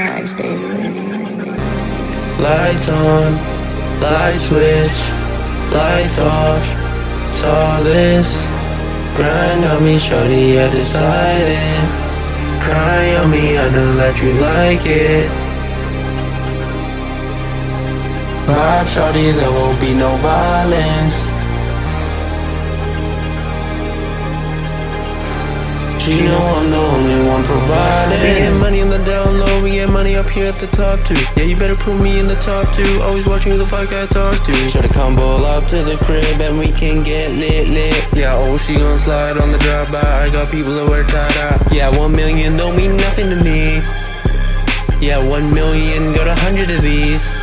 lights, baby. Lights on, light switch, lights off. Saw this, grind on me, shorty. I decided, cry on me. I know that you like it. Vibe, shorty, there won't be no violence. You know I'm the only We get money on the down low, we get money up here at the top too. Yeah, you better put me in the top two. Always watching who the fuck I talk to. Try to combo up to the crib and we can get lit, lit. Yeah, oh, she gon' slide on the drive by. I got people that wear tie dye. Yeah, one million don't mean nothing to me. Yeah, one million got a hundred of these.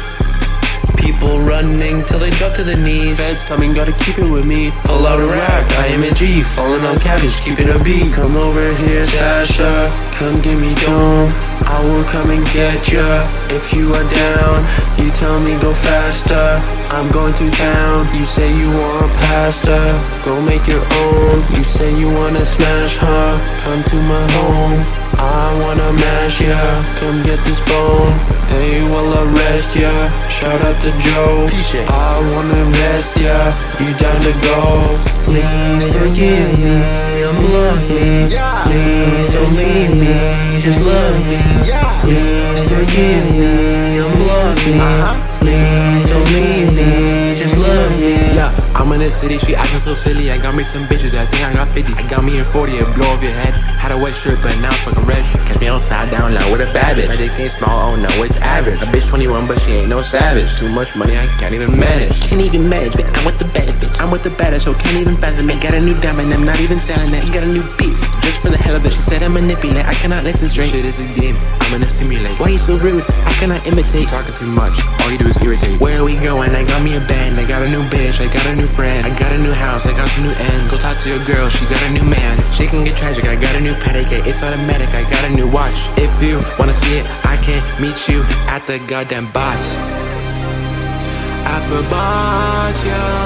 People running till they drop to their knees. Feds coming, gotta keep it with me. Pull out a rack, I am a G. Falling on cabbage, keep it a B. Come over here, Sasha. Come give me dome. I will come and get ya. If you are down, you tell me go faster. I'm going to town. You say you want pasta. Go make your own. You say you wanna smash, huh? Come to my home. I wanna mash ya. Come get this bone. They will arrest ya. Shout out to Joe. I wanna invest ya. You down to go? Please forgive me. I'm lucky. Please don't leave me. Just love me. Please forgive me. I'm lucky. Please don't leave me. Just love me. Yeah, I'm in the city, she acting so silly. I got me some bitches, I think I got 50. I got me in 40, it blow off your head. Had a white shirt, but now it's fucking red. Catch me on side down now with a bad bitch. My dick ain't small, oh no, it's average. A bitch 21, but she ain't no savage. Too much money, I can't even manage. Can't even manage, but I'm with the baddest bitch. I'm with the baddest, so can't even fathom it. Got a new diamond, I'm not even selling it. Got a new beat, just for the hell of it. She said I manipulate, I cannot listen straight. Shit is a game, I'm gonna simulate. Why you so rude? I cannot imitate. Talking too much, all you do is irritate. Where are we going? I got me a band, I got a new bitch, I got a new friend, I got a new house, I got some new ends. Go talk to your girl, she got a new man. She can get tragic, I got a new pedicure, it's automatic, I got a new watch. If you wanna see it, I can meet you at the goddamn Bach. At the Bach, yeah.